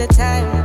the time.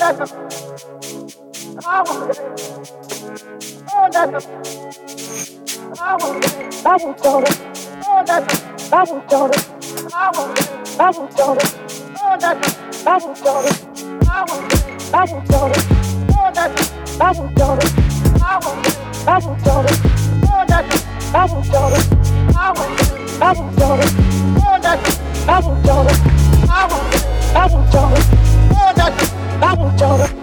Bubble, bubble, bubble, bubble, I want y'all to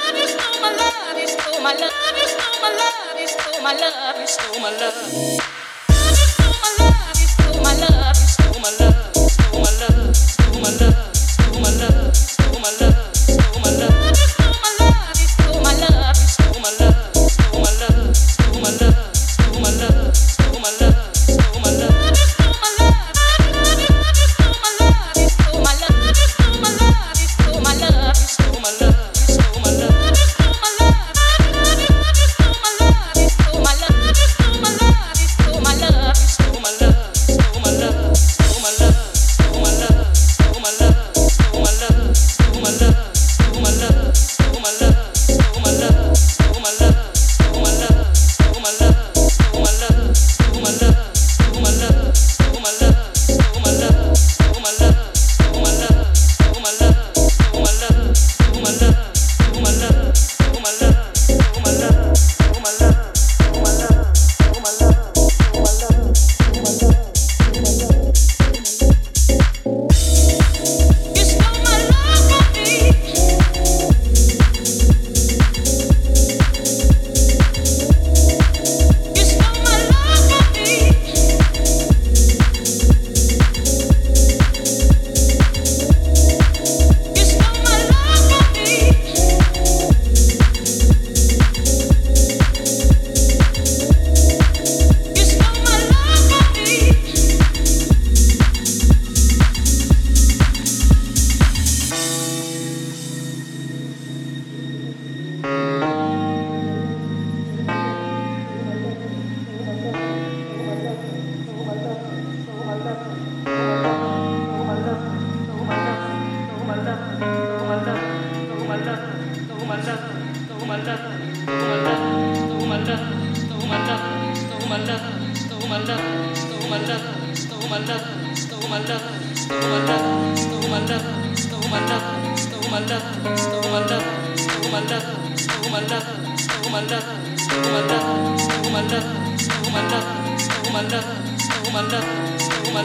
Love is stole my love, you stole my love. You stole my love, you stole my love.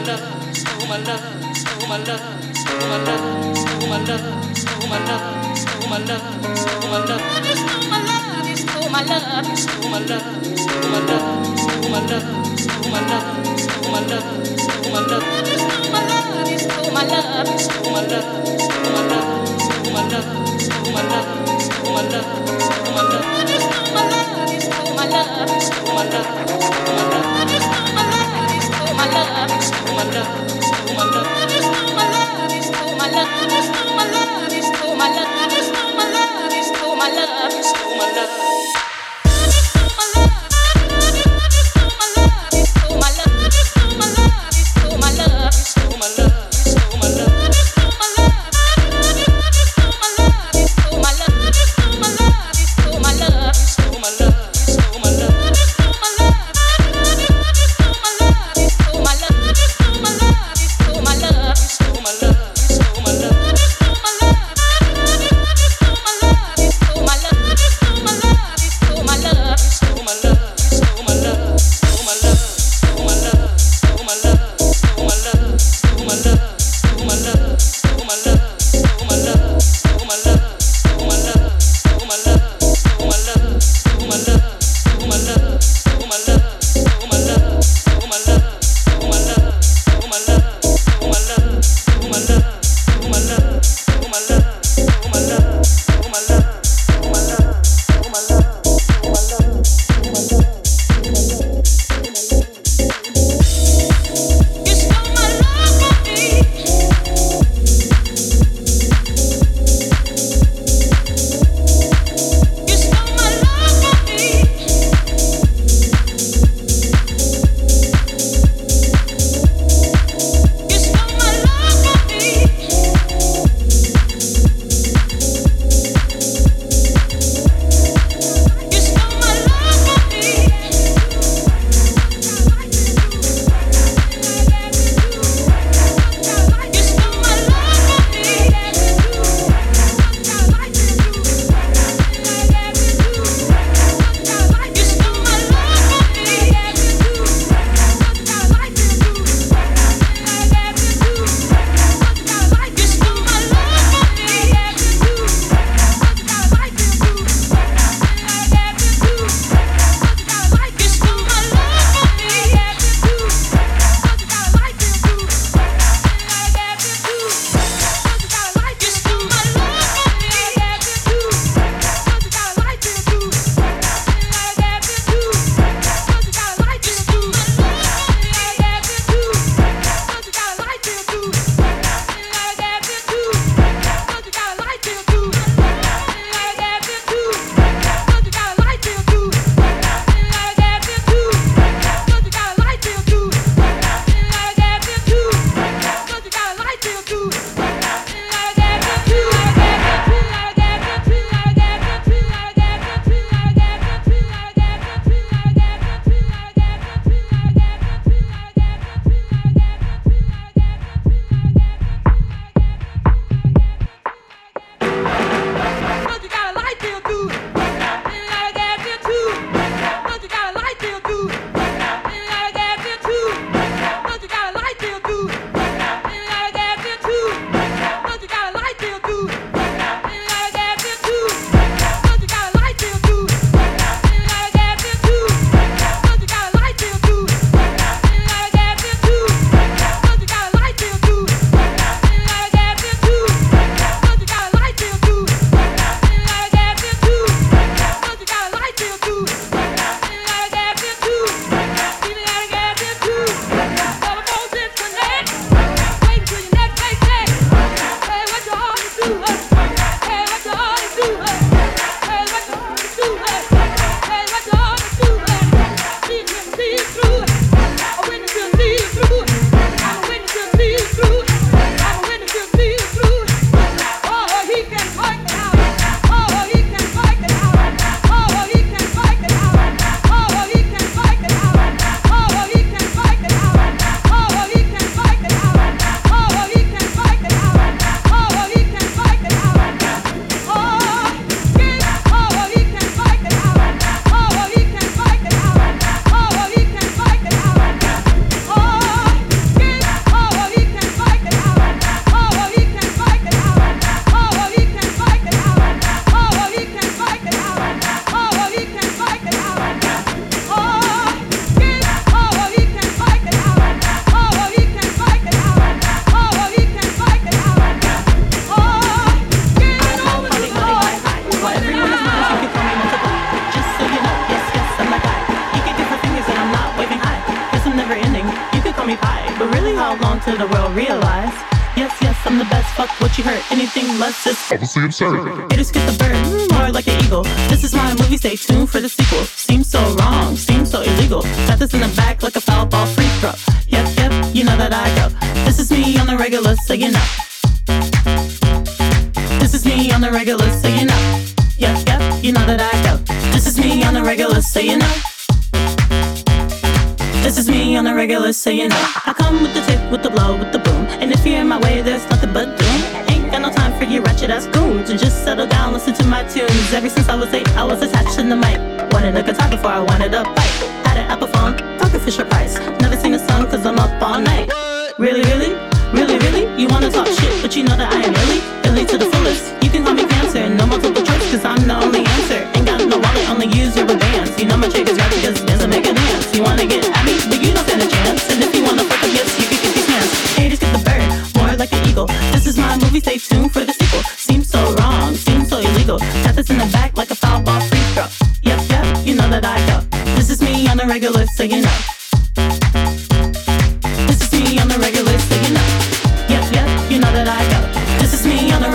love, stole my love, stole my love, stole my love, stole my love, stole my love, stole my love, stole my love, you stole my love, you stole my love, you stole my love, stole my love, stole my love, stole my love, stole my love, stole my love, you stole my love, you stole my love, you stole my love, stole my love, stole my love, stole my love, stole my love, stole my love, you stole my love, you stole my love, stole my love, stole my love my love. you, sir.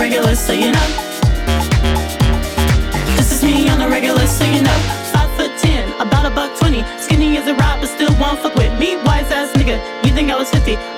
regular, so you know. This is me on the regular, so you know. Five foot ten, about a buck twenty. Skinny as a rock, but still won't fuck with me. Wise ass nigga, you think I was 50.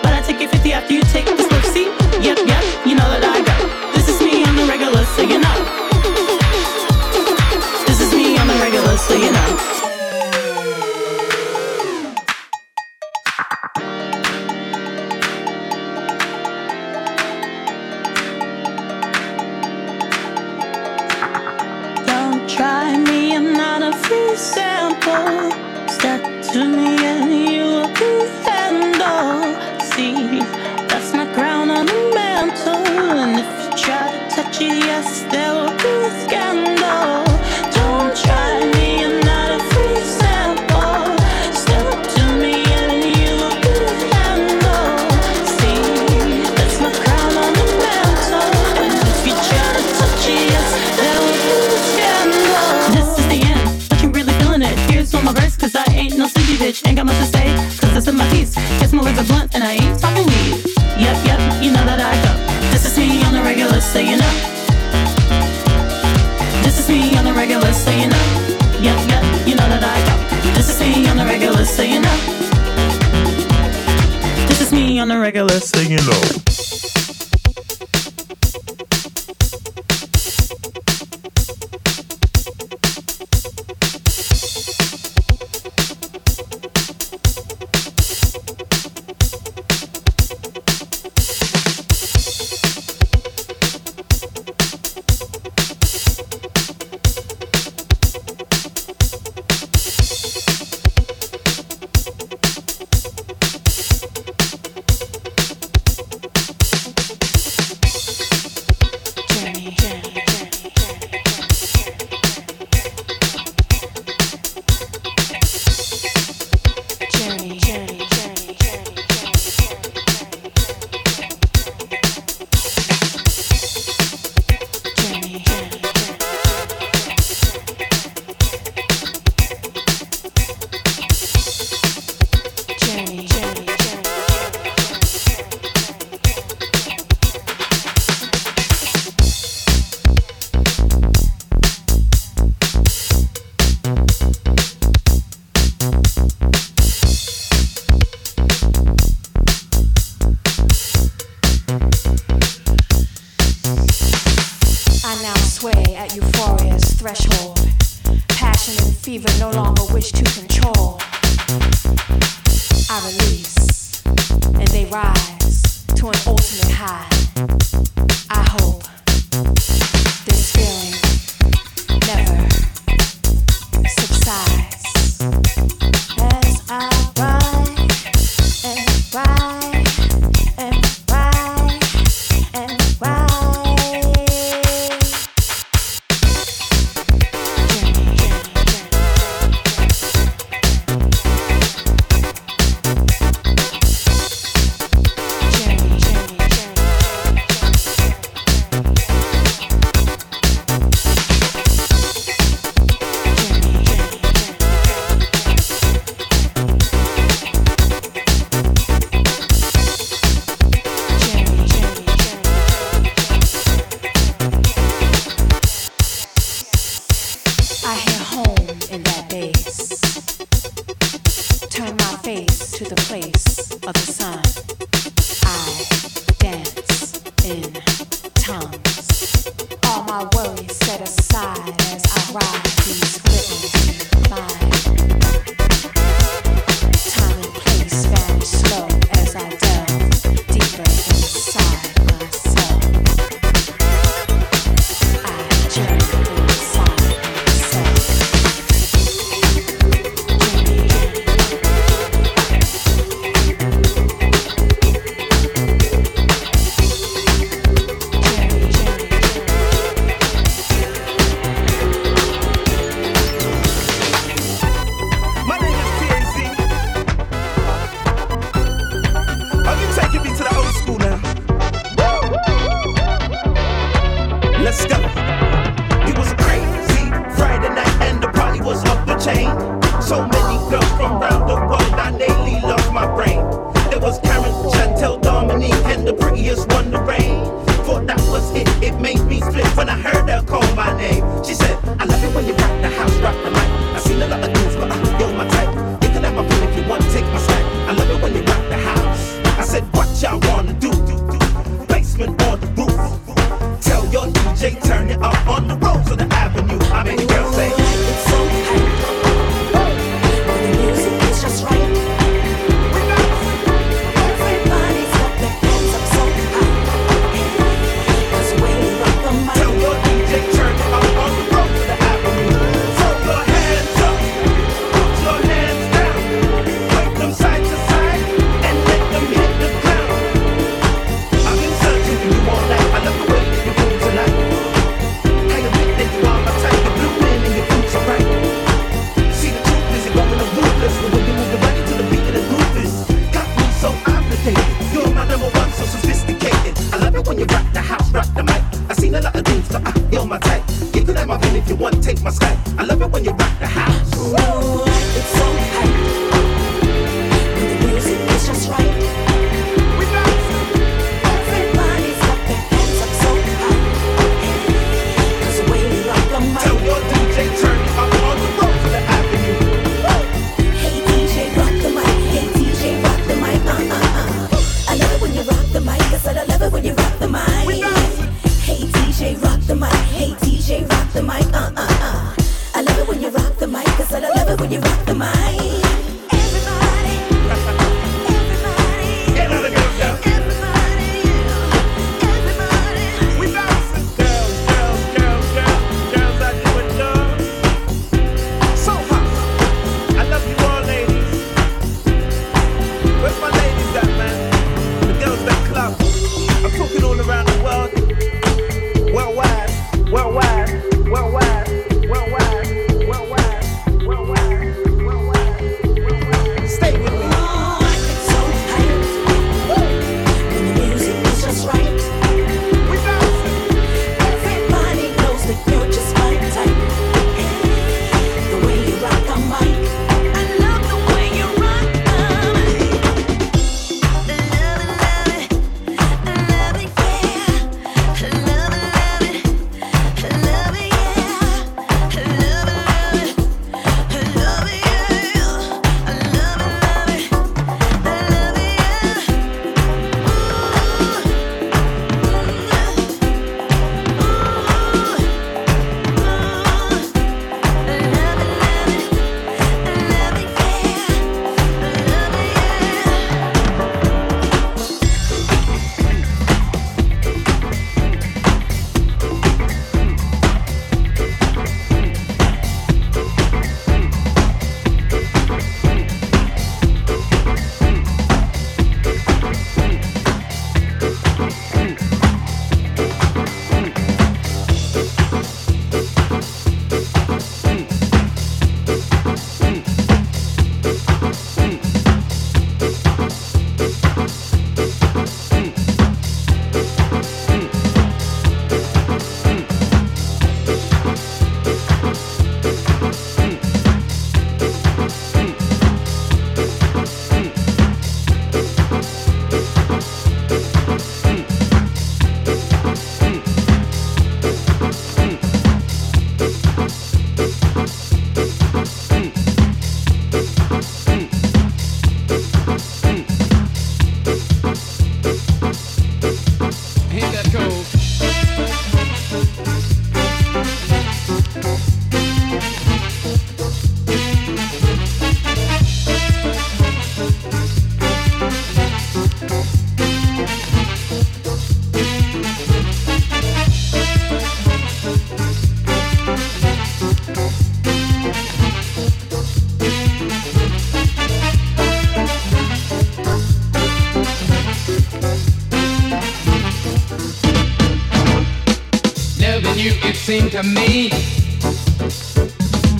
seem to me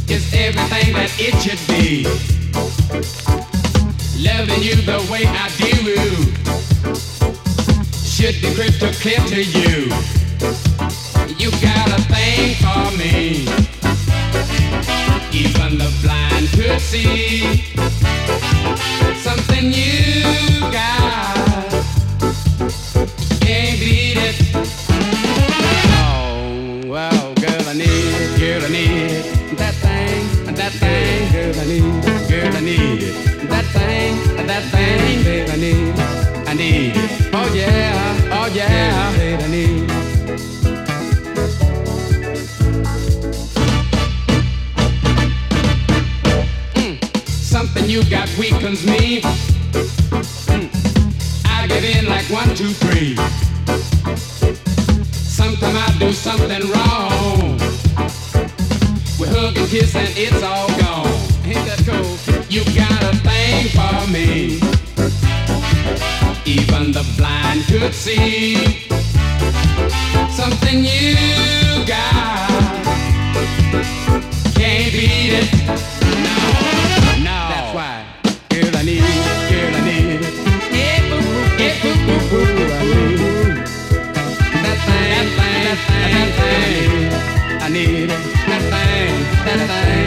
is everything that it should be. Loving you the way I do should be crystal clear to you. You got a thing for me. Even the blind could see. Mm. Something you got weakens me. Mm. I give in like one, two, three. Sometimes I do something wrong. We hug and kiss and it's all gone. Ain't that cool? You got a thing for me. Even the blind could see something you got. Can't beat it. No. That's why. Girl, I need. Girl, I need it. That thing, that thing, that thing. I need it. That thing, that thing.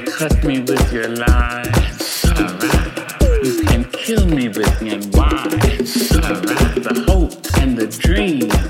can me with your lies. Alright. You can kill me with your why. Alright. The hope and the dream.